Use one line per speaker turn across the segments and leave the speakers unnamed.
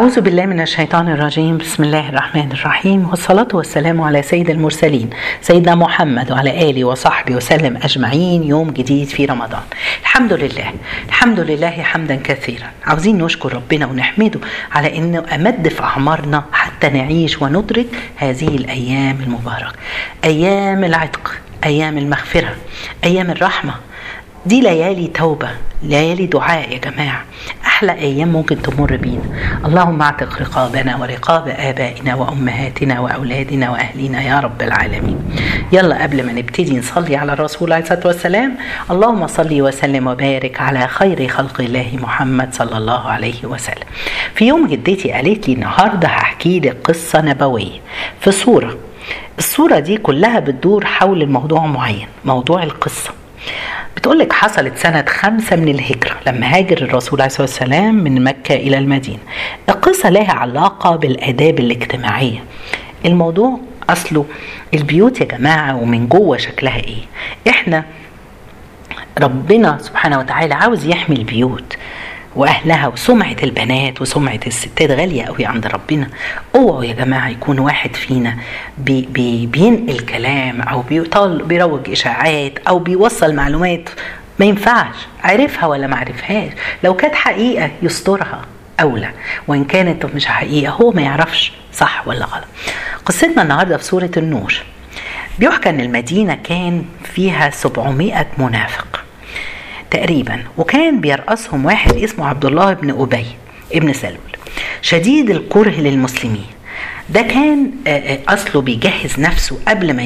أعوذ بالله من الشيطان الرجيم. بسم الله الرحمن الرحيم. والصلاة والسلام على سيد المرسلين سيدنا محمد وعلى آله وصحبه وسلم أجمعين. يوم جديد في رمضان. الحمد لله. الحمد لله حمدا كثيرا. عاوزين نشكر ربنا ونحمده على أنه أمد في أعمارنا حتى نعيش وندرك هذه الأيام المباركة. أيام العتق. أيام المغفرة. أيام الرحمة. دي ليالي توبة ليالي دعاء يا جماعة. أحلى أيام ممكن تمر بينا. اللهم اعتق رقابنا ورقاب آبائنا وأمهاتنا وأولادنا وأهلنا يا رب العالمين. يلا قبل ما نبتدي نصلي على الرسول عليه الصلاة والسلام اللهم صل وسلم وبارك على خير خلق الله محمد صلى الله عليه وسلم. في يوم جدتي قالت لي النهاردة هحكي لك قصة نبوية في صورة الصورة دي كلها بتدور حول الموضوع معين موضوع القصة. بتقول لك حصلت سنة خمسة من الهجرة لما هاجر الرسول عليه الصلاة والسلام من مكة إلى المدينة. القصة لها علاقة بالآداب الاجتماعية. الموضوع أصله البيوت يا جماعة ومن جوه شكلها إيه؟ إحنا ربنا سبحانه وتعالى عاوز يحمي البيوت. وأهلها وسمعة البنات وسمعة الستات غالية قوي عند ربنا. أوعوا يا جماعة يكون واحد فينا بي بي بينقل كلام أو بيطال بيروج إشاعات أو بيوصل معلومات ما ينفعش. عرفها ولا ما عرفهاش لو كانت حقيقة يسترها أولى وإن كانت مش حقيقة هو ما يعرفش صح ولا غلط. قصتنا النهارده في سورة النور. بيحكى إن المدينة كان فيها 700 منافق. تقريبا وكان بيرأسهم واحد اسمه عبد الله بن أبي ابن سلول. شديد الكره للمسلمين. ده كان أصله بيجهز نفسه قبل ما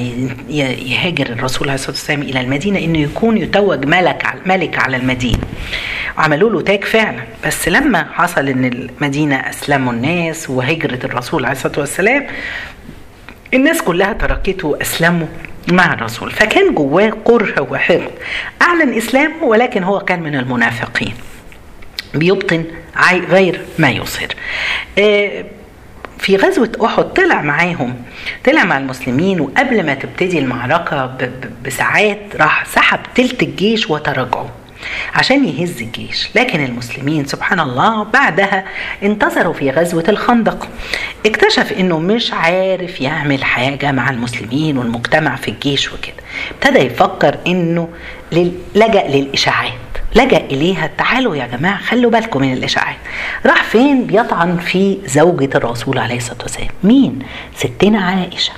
يهاجر الرسول عليه الصلاة والسلام إلى المدينة إنه يكون يتوج ملك ملك على المدينة. وعملوا له تاج فعلا. بس لما حصل إن المدينة أسلموا الناس وهجره الرسول عليه الصلاة والسلام الناس كلها تركته وأسلموا. مع الرسول فكان جواه كره وحقد. أعلن اسلامه ولكن هو كان من المنافقين. بيبطن غير ما يظهر في غزوة أحد طلع معاهم طلع مع المسلمين وقبل ما تبتدي المعركة بساعات راح سحب تلت الجيش وتراجعوا. عشان يهز الجيش. لكن المسلمين سبحان الله بعدها انتصروا في غزوة الخندق. اكتشف إنه مش عارف يعمل حاجة مع المسلمين والمجتمع في الجيش وكده. ابتدى يفكر إنه لجأ للإشاعات. لجأ إليها تعالوا يا جماعة خلوا بالكم من الإشاعات. راح فين؟ بيطعن في زوجة الرسول عليه الصلاة والسلام. مين؟ ستنا عائشة.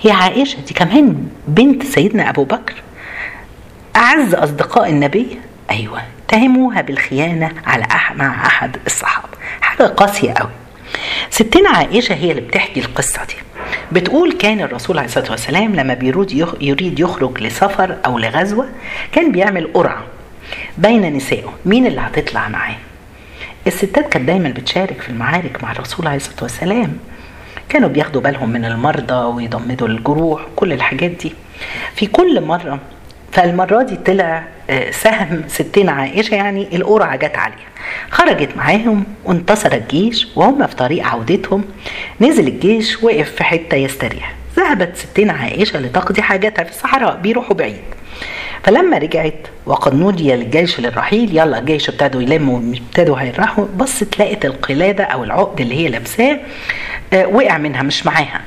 هي عائشة دي كمان بنت سيدنا أبو بكر. أعز أصدقاء النبي. أيوة اتهموها بالخيانة على أح مع أحد الصحابة. حاجة قاسية قوي ستنا عائشة هي اللي بتحكي القصة دي. بتقول كان الرسول عليه الصلاة والسلام لما بيريد يريد يخرج لسفر أو لغزوة كان بيعمل قرعة بين نسائه. مين اللي هتطلع معاه؟ الستات كانت دايما بتشارك في المعارك مع الرسول عليه الصلاة والسلام. كانوا بياخدوا بالهم من المرضى ويضمدوا الجروح كل الحاجات دي. في كل مرة فالمرة دي طلع سهم ستين عائشة يعني القرعة جت عليها. خرجت معاهم وانتصر الجيش وهم في طريق عودتهم. نزل الجيش وقف في حتة يستريح. ذهبت ستين عائشة لتقضي حاجاتها في الصحراء بيروحوا بعيد. فلما رجعت وقد نودي للجيش للرحيل. يلا الجيش ابتدوا يلموا ابتدوا هيروحوا بصت لقت القلادة أو العقد اللي هي لابساه وقع منها مش معاها.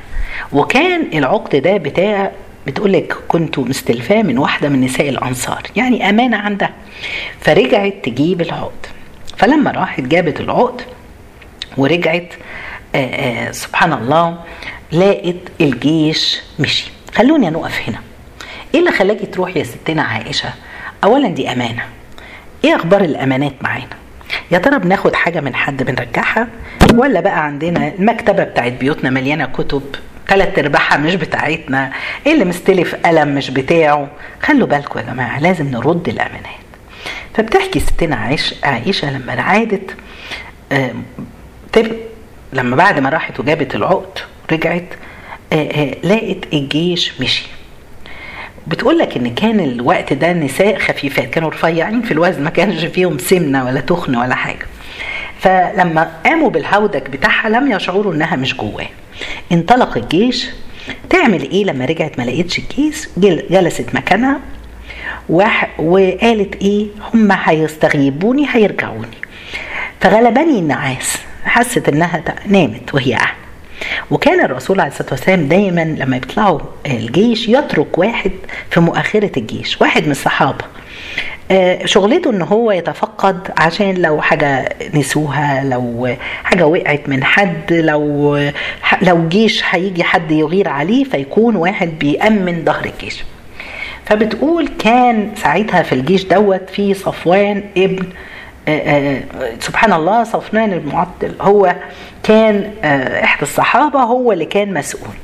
وكان العقد ده بتاع بتقول لك كنت مستلفاه من واحدة من نساء الأنصار. يعني أمانة عندها. فرجعت تجيب العقد. فلما راحت جابت العقد ورجعت آآ آآ سبحان الله لقت الجيش مشي. خلوني نقف هنا. إيه اللي خلاكي تروحي يا ستنا عائشة؟ اولا دي أمانة. إيه أخبار الأمانات معانا؟ يا ترى بناخد حاجة من حد بنرجعها؟ ولا بقى عندنا المكتبة بتاعت بيوتنا مليانة كتب؟ تلات ارباعها مش بتاعتنا. إيه اللي مستلف قلم مش بتاعه؟ خلوا بالكم يا جماعة لازم نرد الأمانات. فبتحكي ستنا عائشة, عائشه لما عادت آه لما بعد ما راحت وجابت العقد رجعت آه آه لقت الجيش مشي. بتقول لك إن كان الوقت ده نساء خفيفات كانوا رفيعين في الوزن ما كانش فيهم سمنة ولا تخن ولا حاجة. فلما قاموا بالهودج بتاعها لم يشعروا إنها مش جواه. انطلق الجيش. تعمل إيه لما رجعت ما لقيتش الجيش؟ جلست مكانها. وقالت إيه؟ هم هيستغيبوني هيرجعوني. فغلبني النعاس. حست إنها نامت وهي قاعدة. وكان الرسول عليه الصلاة والسلام دايما لما يطلعوا الجيش يترك واحد في مؤخرة الجيش واحد من الصحابة. شغلته إن هو يتفقد عشان لو حاجة نسوها لو حاجة وقعت من حد لو لو جيش هيجي حد يغير عليه فيكون واحد بيأمن ظهر الجيش. فبتقول كان ساعتها في الجيش دوت في صفوان ابن آه، آه، سبحان الله صفوان المعطل هو كان إحدى الصحابة هو اللي كان مسؤول.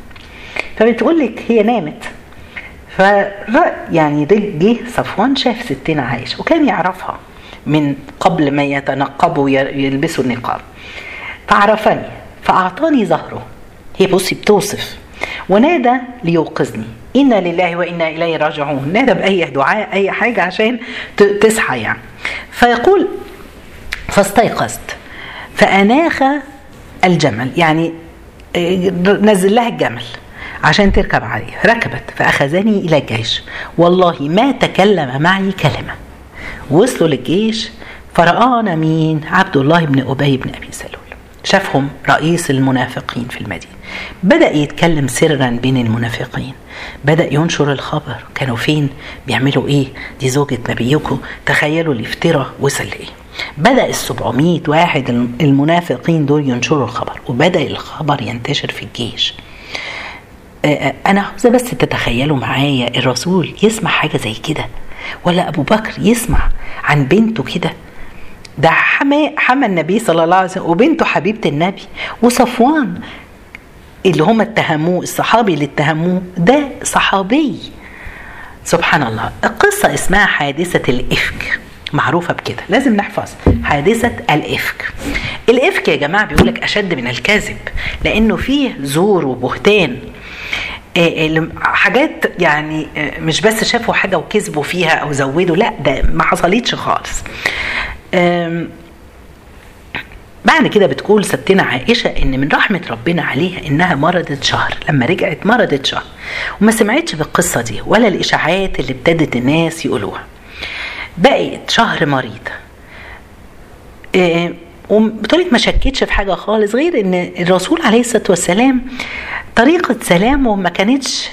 فبتقول لك هي نامت. ف يعني جه صفوان شاف ستنا عائشه وكان يعرفها من قبل ما يتنقبوا يلبسوا النقاب. فعرفني فأعطاني ظهره. هي بصي بتوصف. ونادى ليوقظني. إنا لله وإنا إليه راجعون. نادى بأي دعاء أي حاجة عشان تصحى يعني. فيقول فاستيقظت. فأناخ الجمل. يعني آه، نزل لها الجمل. عشان تركب عليه. ركبت فأخذني إلى الجيش. والله ما تكلم معي كلمة. وصلوا للجيش فرآنا مين؟ عبد الله بن أبي بن أبي سلول. شافهم رئيس المنافقين في المدينة. بدأ يتكلم سرا بين المنافقين. بدأ ينشر الخبر. كانوا فين؟ بيعملوا إيه؟ دي زوجة نبيكم. تخيلوا الافتراء وصل لإيه. بدأ السبعمية واحد المنافقين دول ينشروا الخبر. وبدأ الخبر ينتشر في الجيش. أنا عاوزة بس تتخيلوا معايا الرسول يسمع حاجة زي كده؟ ولا أبو بكر يسمع عن بنته كده؟ ده حما حما النبي صلى الله عليه وسلم وبنته حبيبة النبي وصفوان اللي هم اتهموه الصحابي اللي اتهموه ده صحابي. سبحان الله. القصة اسمها حادثة الإفك. معروفة بكده. لازم نحفظ. حادثة الإفك. الإفك يا جماعة بيقولك أشد من الكذب لأنه فيه زور وبهتان. آه، حاجات يعني آه، مش بس شافوا حاجة وكذبوا فيها أو زودوا لا ده ما حصلتش خالص. بعد كده بتقول ستنا عائشة إن من رحمة ربنا عليها إنها مرضت شهر. لما رجعت مرضت شهر وما سمعتش بالقصة دي ولا الإشاعات اللي ابتدت الناس يقولوها. بقت شهر مريضة وبطريقة ما شكتش في حاجة خالص غير إن الرسول عليه الصلاة والسلام طريقة سلامه ما كانتش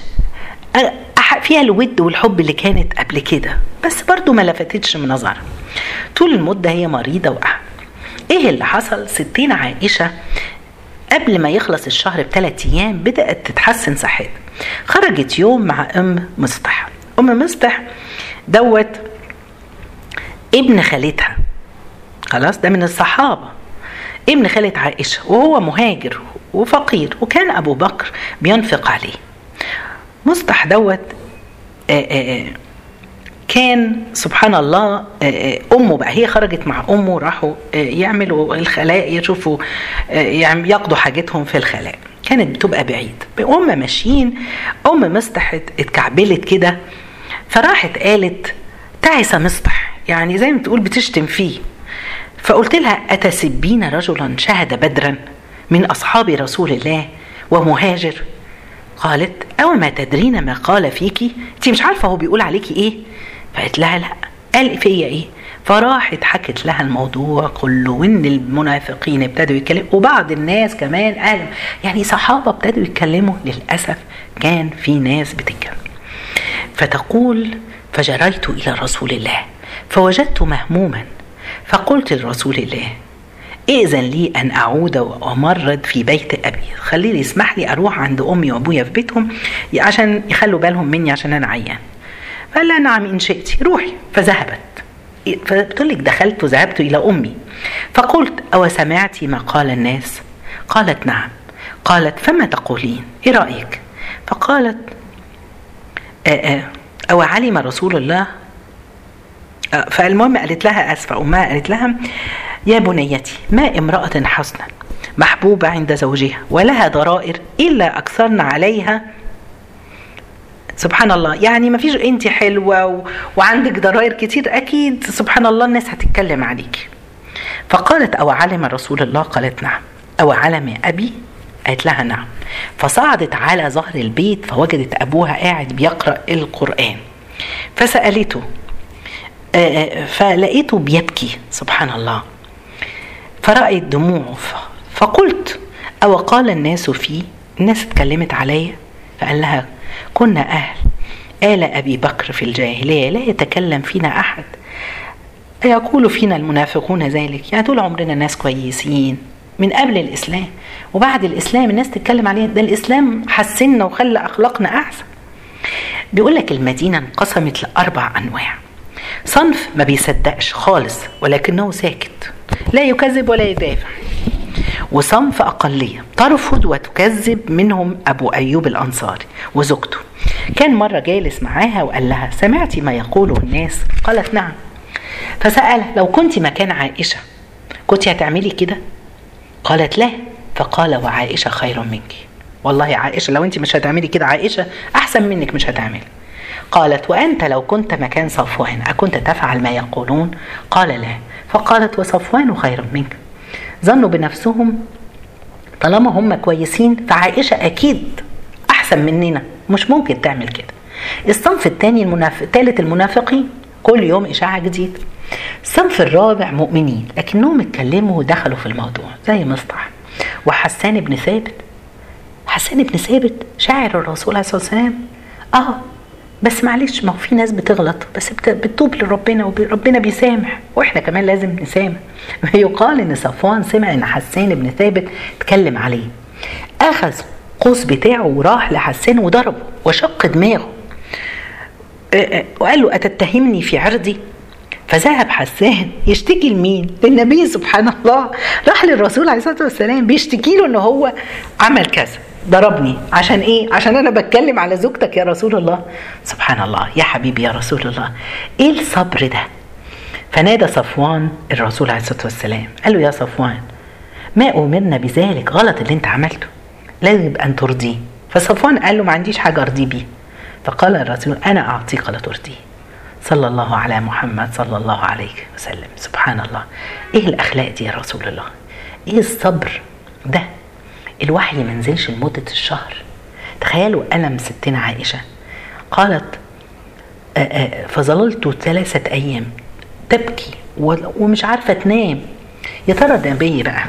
فيها الود والحب اللي كانت قبل كده بس برضو ما لفتتش من نظرها. طول المدة هي مريضة وقع إيه اللي حصل؟ ستين عائشة قبل ما يخلص الشهر بثلاث أيام بدأت تتحسن صحتها خرجت يوم مع أم مصطح. أم مصطح دوت ابن خالتها. خلاص ده من الصحابة. ابن خالة عائشة وهو مهاجر. وفقير وكان أبو بكر بينفق عليه. مصطح دوت آه، آه، آه، كان سبحان الله أمه بقى هي خرجت مع أمه راحوا يعملوا الخلاء يشوفوا يقضوا حاجتهم في الخلاء. كانت بتبقى بعيد. وهم ماشيين أم مصطح اتكعبلت كده فراحت قالت تعس مصطح يعني زي ما تقول بتشتم فيه. فقلت لها أتسبين رجلا شهد بدرا؟ من أصحاب رسول الله ومهاجر. قالت أو ما تدرين ما قال فيكي أنت مش عارفة هو بيقول عليكي إيه؟ فقالت لها لا. قال فيا إيه؟ فراحت حكت لها الموضوع كله وإن المنافقين ابتدوا يتكلموا وبعض الناس كمان قالوا يعني صحابة ابتدوا يتكلموا للأسف كان في ناس بتتكلم. فتقول فجريت إلى رسول الله فوجدت مهموما فقلت لرسول الله ائذن لي أن أعود وأمرض في بيت أبي. خلي لي اسمح لي أروح عند أمي وأبويا في بيتهم عشان يخلوا بالهم مني عشان أنا عيان. فقال لها نعم إن شئت. روحي. فذهبت. فبتقول لك دخلت وذهبت إلى أمي. فقلت أو سمعت ما قال الناس؟ قالت نعم. قالت فما تقولين؟ إيه رأيك؟ فقالت أو علم رسول الله فالمهم قالت لها آسفة أمها قالت لها يا بنيتي ما امرأة حسنا محبوبة عند زوجها ولها ضرائر إلا أكثرن عليها. سبحان الله يعني ما فيش انت حلوة و... وعندك ضرائر كتير أكيد سبحان الله الناس هتتكلم عليك. فقالت أو علم رسول الله؟ قالت نعم. أو علم أبي؟ قالت لها نعم. فصعدت على ظهر البيت فوجدت أبوها قاعد بيقرأ القرآن. فسألته فلقيته بيبكي سبحان الله. فرأت دموعه فقلت أو قال الناس فيه الناس اتكلمت عليا فقال لها كنا أهل. آل أبي بكر في الجاهلية لا يتكلم فينا أحد. يقول فينا المنافقون ذلك. يعني طول عمرنا ناس كويسين من قبل الإسلام. وبعد الإسلام الناس تتكلم عليه ده الإسلام حسنا وخلى أخلاقنا أحسن. بيقول لك المدينة انقسمت لأربع أنواع. صنف ما بيصدقش خالص ولكنه ساكت. لا يكذب ولا يدافع. وصنف أقلية. ترفض وتكذب منهم أبو أيوب الأنصاري وزوجته. كان مرة جالس معاها وقال لها سمعتي ما يقوله الناس؟ قالت نعم. فسأل لو كنت مكان عائشة كنت هتعملي كده؟ قالت لا. فقال وعائشة خير منك. والله عائشة لو انت مش هتعملي كده عائشة أحسن منك مش هتعملي. قالت وأنت لو كنت مكان صفوان أكنت تفعل ما يقولون؟ قال لا. فقالت وصفوان خير منك. ظنوا بنفسهم طالما هم كويسين فعائشة أكيد أحسن مننا. مش ممكن تعمل كده. الصنف الثاني المنافق ثالث المنافقين كل يوم إشاعة جديدة. الصنف الرابع مؤمنين لكنهم اتكلموا ودخلوا في الموضوع زي مصطح وحسان بن ثابت. حسان بن ثابت شاعر الرسول عليه الصلاة والسلام. آه بس معلش ما هو في ناس بتغلط بس بتتوب لربنا وربنا بيسامح وإحنا كمان لازم نسامح. يقال إن صفوان سمع إن حسان بن ثابت اتكلم عليه. أخذ قوس بتاعه وراح لحسان وضربه وشق دماغه. وقال له أتتهمني في عرضي؟ فذهب حسان يشتكي لمين؟ للنبي سبحان الله. راح للرسول عليه الصلاة والسلام بيشتكي له إن هو عمل كذا. ضربني. عشان إيه؟ عشان أنا بتكلم على زوجتك يا رسول الله. سبحان الله. يا حبيبي يا رسول الله. إيه الصبر ده؟ فنادى صفوان الرسول عليه الصلاة والسلام. قال له يا صفوان ما أمرنا بذلك غلط اللي أنت عملته. لازم أن ترضيه. فصفوان قال له ما عنديش حاجة أرضيه بيه. فقال الرسول أنا أعطيك لا ترضيه. صلى الله على محمد صلى الله عليه وسلم. سبحان الله. إيه الأخلاق دي يا رسول الله؟ إيه الصبر ده؟ الوحي ما نزلش لمدة الشهر. تخيلوا ألم ستنا عائشة. قالت فظللت ثلاثة أيام. تبكي ومش عارفة تنام. يا ترى ده نبي بقى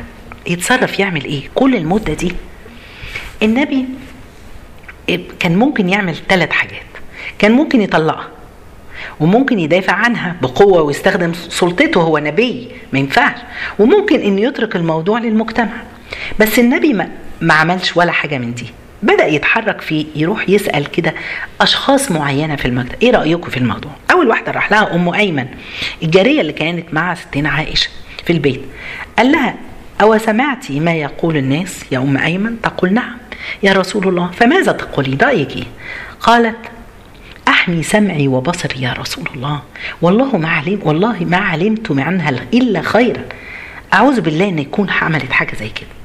يتصرف يعمل إيه؟ كل المدة دي. النبي كان ممكن يعمل ثلاث حاجات. كان ممكن يطلقها وممكن يدافع عنها بقوة ويستخدم سلطته هو نبي ما ينفعش. وممكن إنه يترك الموضوع للمجتمع. بس النبي ما, ما عملش ولا حاجة من دي. بدأ يتحرك في يروح يسأل كده أشخاص معينة في المكتب. إيه رأيكم في الموضوع؟ أول واحدة راح لها أم أيمن الجارية اللي كانت مع ستنا عائشة في البيت. قال لها أو سمعتي ما يقول الناس يا أم أيمن؟ تقول نعم. يا رسول الله فماذا تقولين؟ رأيك إيه؟ قالت أحمي سمعي وبصري يا رسول الله. والله ما علم والله ما علمت عنها إلا خيرا. أعوذ بالله إن يكون عملت حاجة زي كده.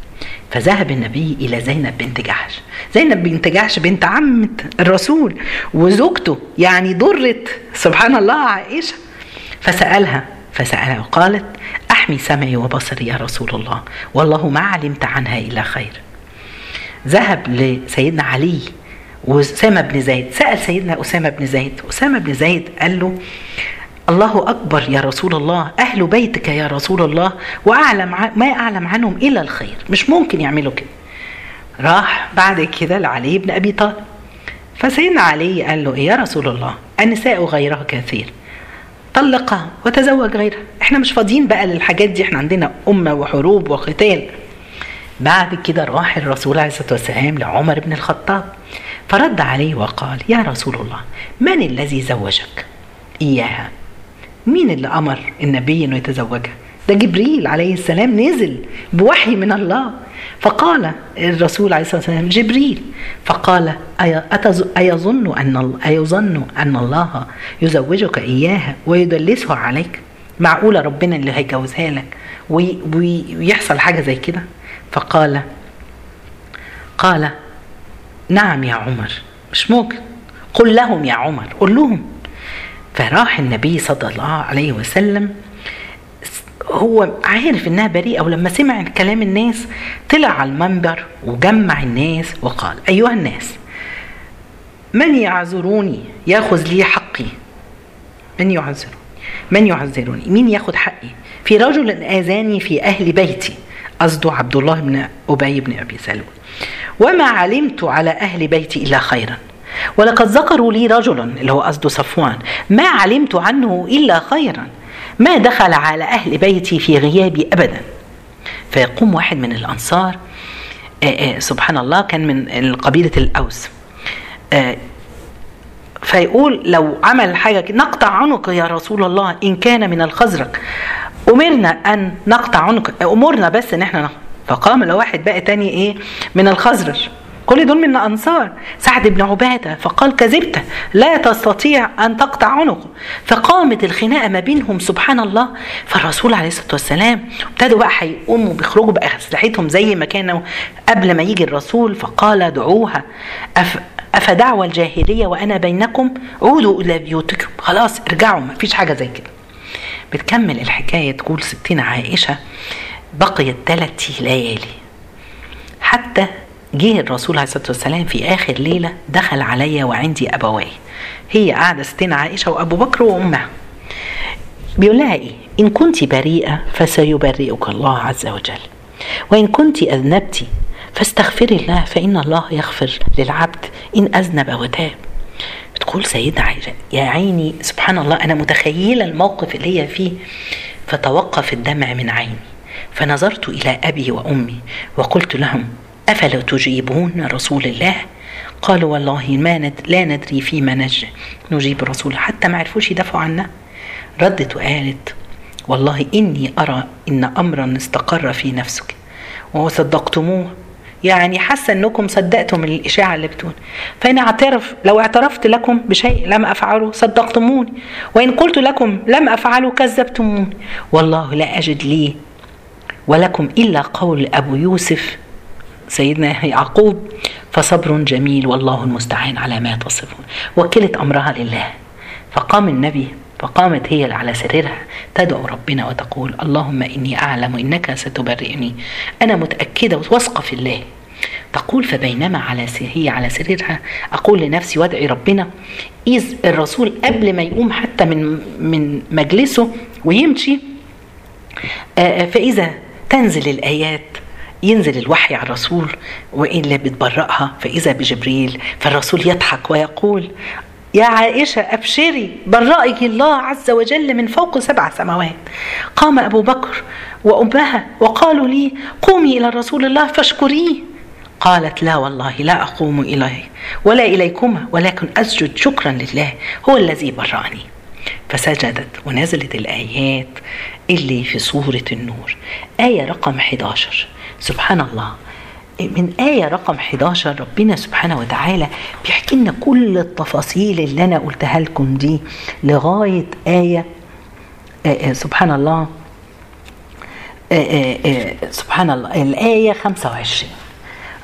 فذهب النبي إلى زينب بنت جحش. زينب بنت جحش بنت عمة الرسول وزوجته يعني ضرت سبحان الله عائشة. فسألها فسألها وقالت أحمي سمعي وبصري يا رسول الله والله ما علمت عنها إلا خير. ذهب لسيدنا علي وأسامة بن زيد. سأل سيدنا أسامة بن زيد. أسامة بن زيد قال له الله أكبر يا رسول الله. أهل بيتك يا رسول الله. وأعلم ما أعلم عنهم إلا الخير. مش ممكن يعملوا كده. راح بعد كده لعلي بن أبي طالب. فسيدنا علي قال له إيه يا رسول الله؟ النساء غيرها كثير. طلقها وتزوج غيرها. إحنا مش فاضيين بقى للحاجات دي. إحنا عندنا أمة وحروب وقتال. بعد كده راح الرسول عليه الصلاة والسلام لعمر بن الخطاب. فرد عليه وقال يا رسول الله من الذي زوجك؟ إياها. مين اللي أمر النبي إنه يتزوجها؟ ده جبريل عليه السلام نزل بوحي من الله. فقال الرسول عليه الصلاة والسلام جبريل. فقال أيظن أن أيظن أن الله يزوجك إياها ويدلسها عليك؟ معقولة ربنا اللي هيجوزها لك ويحصل حاجة زي كده؟ فقال قال نعم يا عمر مش ممكن قل لهم يا عمر قل لهم. فراح النبي صلى الله عليه وسلم هو عارف إنها بريئة ولما سمع كلام الناس طلع على المنبر وجمع الناس وقال أيها الناس من يعذروني؟ يأخذ لي حقي. من يعذروني؟ من يعذرني مين يأخذ حقي؟ في رجل آذاني في أهل بيتي قصده عبد الله بن أبي بن أبي سلول وما علمت على أهل بيتي إلا خيرا. ولقد ذكروا لي رجلا اللي هو قصده صفوان. ما علمت عنه إلا خيرا. ما دخل على أهل بيتي في غيابي أبدا. فيقوم واحد من الأنصار آآ آآ سبحان الله كان من قبيلة الأوس. فيقول لو عمل حاجة نقطع عنق يا رسول الله إن كان من الخزرج. أمرنا أن نقطع عنق أمرنا بس إن نقطع. فقام لو واحد بقى تاني إيه؟ من الخزرج. كل دول من أنصار. سعد بن عبادة فقال كذبت لا تستطيع أن تقطع عنقه فقامت الخناقة ما بينهم سبحان الله. فالرسول عليه الصلاة والسلام ابتدوا بقى هيقوموا بيخرجوا بأسلحتهم زي ما كانوا قبل ما يجي الرسول. فقال دعوها أف أفدعوى الجاهلية وأنا بينكم؟ عودوا إلى بيوتكم. خلاص ارجعوا ما فيش حاجة زي كده. بتكمل الحكاية تقول ستين عائشة بقيت ثلاث ليالي. حتى جه الرسول عليه الصلاة والسلام في آخر ليلة دخل عليا وعندي ابواي هي قاعدة ستنا عائشة وأبو بكر وأمها. بيقول لها إيه؟ إن كنت بريئة فسيبرئك الله عز وجل. وإن كنت أذنبت فاستغفري الله فإن الله يغفر للعبد. إن أذنب وتاب. بتقول سيدنا عائشة يا عيني سبحان الله أنا متخيلة الموقف اللي هي فيه. فتوقف الدمع من عيني. فنظرت إلى أبي وأمي وقلت لهم أفلا تجيبون رسول الله؟ قالوا والله ما ند... لا ندري فيما نج... نجيب الرسول حتى ما عرفوش يدافعوا عنا. ردت وقالت والله إني أرى إن أمرا استقر في نفسك. وصدقتموه. يعني حاسة أنكم صدقتم الإشاعة اللي بتقول. فإن اعترف لو اعترفت لكم بشيء لم أفعله صدقتموني. وإن قلت لكم لم أفعله كذبتموني. والله لا أجد لي ولكم إلا قول أبو يوسف سيدنا يعقوب فصبر جميل والله المستعان على ما تصفون. وكلت أمرها لله فقام النبي فقامت هي على سريرها تدعو ربنا وتقول اللهم إني أعلم إنك ستبرئني أنا متأكدة وواثقة في الله. تقول فبينما على هي على سريرها أقول لنفسي وادعي ربنا إذ الرسول قبل ما يقوم حتى من من مجلسه ويمشي فإذا تنزل الآيات ينزل الوحي على الرسول وإلا بتبرأها فإذا بجبريل فالرسول يضحك ويقول يا عائشة أبشري برأك الله عز وجل من فوق سبع سماوات. قام أبو بكر وأمها وقالوا لي قومي إلى رسول الله فاشكريه. قالت لا والله لا أقوم إليه ولا إليكما ولكن أسجد شكرا لله هو الذي برأني. فسجدت ونزلت الآيات اللي في سورة النور. آية رقم 11 سبحان الله من آية رقم 11 ربنا سبحانه وتعالى بيحكي لنا كل التفاصيل اللي أنا قلتها لكم دي لغاية آية سبحان الله آآ سبحان الله الآية 25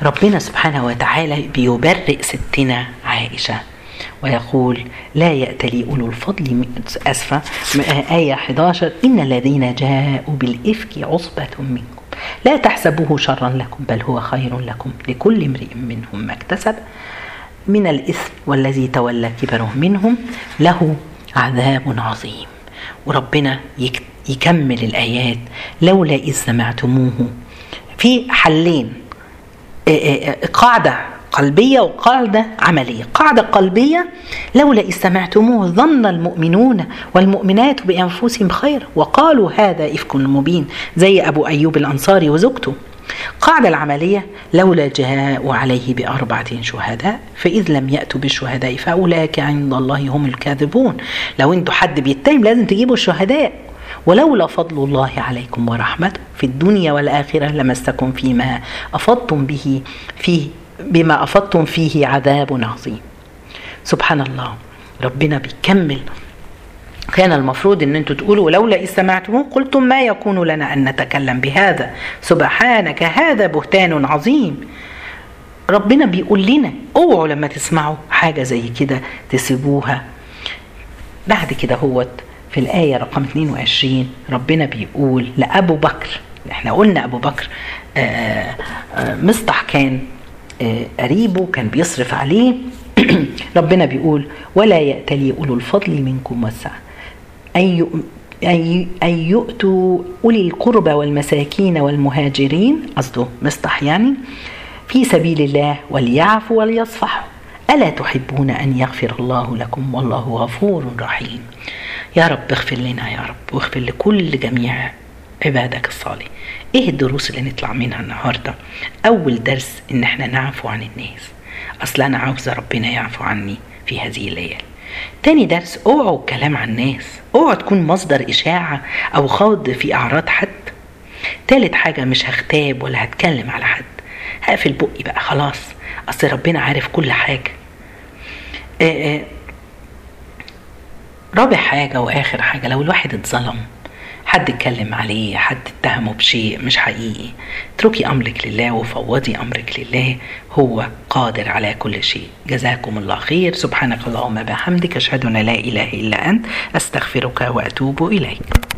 ربنا سبحانه وتعالى بيبرئ ستنا عائشة ويقول لا يأتلي أولو الفضل أسفة آية 11 إن الذين جاءوا بالإفك عصبة منكم. لا تحسبوه شرا لكم بل هو خير لكم لكل امرئ منهم ما اكتسب. من الإثم والذي تولى كبره منهم له عذاب عظيم. وربنا يكمل الآيات لولا إذ سمعتموه. في حلين قاعدة قلبية وقاعدة عملية. قاعدة قلبية لولا إذ سمعتموه ظن المؤمنون والمؤمنات بأنفسهم خير وقالوا هذا إفك مبين زي أبو أيوب الأنصاري وزوجته. قاعدة العملية لولا جاءوا عليه بأربعة شهداء فإذ لم يأتوا بالشهداء فأولئك عند الله هم الكاذبون. لو أنتوا حد بيتهم لازم تجيبوا الشهداء. ولولا فضل الله عليكم ورحمته في الدنيا والآخرة لمسكم فيما أفضتم به فيه بما أفضتم فيه عذاب عظيم. سبحان الله ربنا بيكمل. كان المفروض إن أنتوا تقولوا لولا إذ سمعتموه قلتم ما يكون لنا أن نتكلم بهذا. سبحانك هذا بهتان عظيم. ربنا بيقول لنا اوعوا لما تسمعوا حاجة زي كده تسيبوها. بعد كده هوت في الآية رقم 22 ربنا بيقول لأبو بكر إحنا قلنا أبو بكر آآ آآ مصطح كان قريبه كان بيصرف عليه. ربنا بيقول ولا يأتلي أولو الفضل منكم والسعة أن أن يؤتوا أولي القربى والمساكين والمهاجرين قصده مصطح يعني في سبيل الله وليعفوا وليصفحوا. ألا تحبون أن يغفر الله لكم؟ والله غفور رحيم. يا رب اغفر لنا يا رب واغفر لكل جميع عبادك الصالح إيه الدروس اللي نطلع منها النهارده؟ أول درس إن إحنا نعفو عن الناس. أصل أنا عاوزة ربنا يعفو عني في هذه الليالي. تاني درس أوعوا الكلام عن الناس. أوعوا تكون مصدر إشاعة أو خوض في أعراض حد. تالت حاجة مش هختاب ولا هتكلم على حد. هقفل بقي بقى خلاص. أصل ربنا عارف كل حاجة. آآ آآ رابع حاجة وآخر حاجة لو الواحد اتظلم. حد اتكلم عليه حد اتهمه بشيء مش حقيقي. اتركي أمرك لله وفوضي أمرك لله هو قادر على كل شيء. جزاكم الله خير. سبحانك اللهم بحمدك أشهد أن لا إله إلا أنت أستغفرك وأتوب إليك.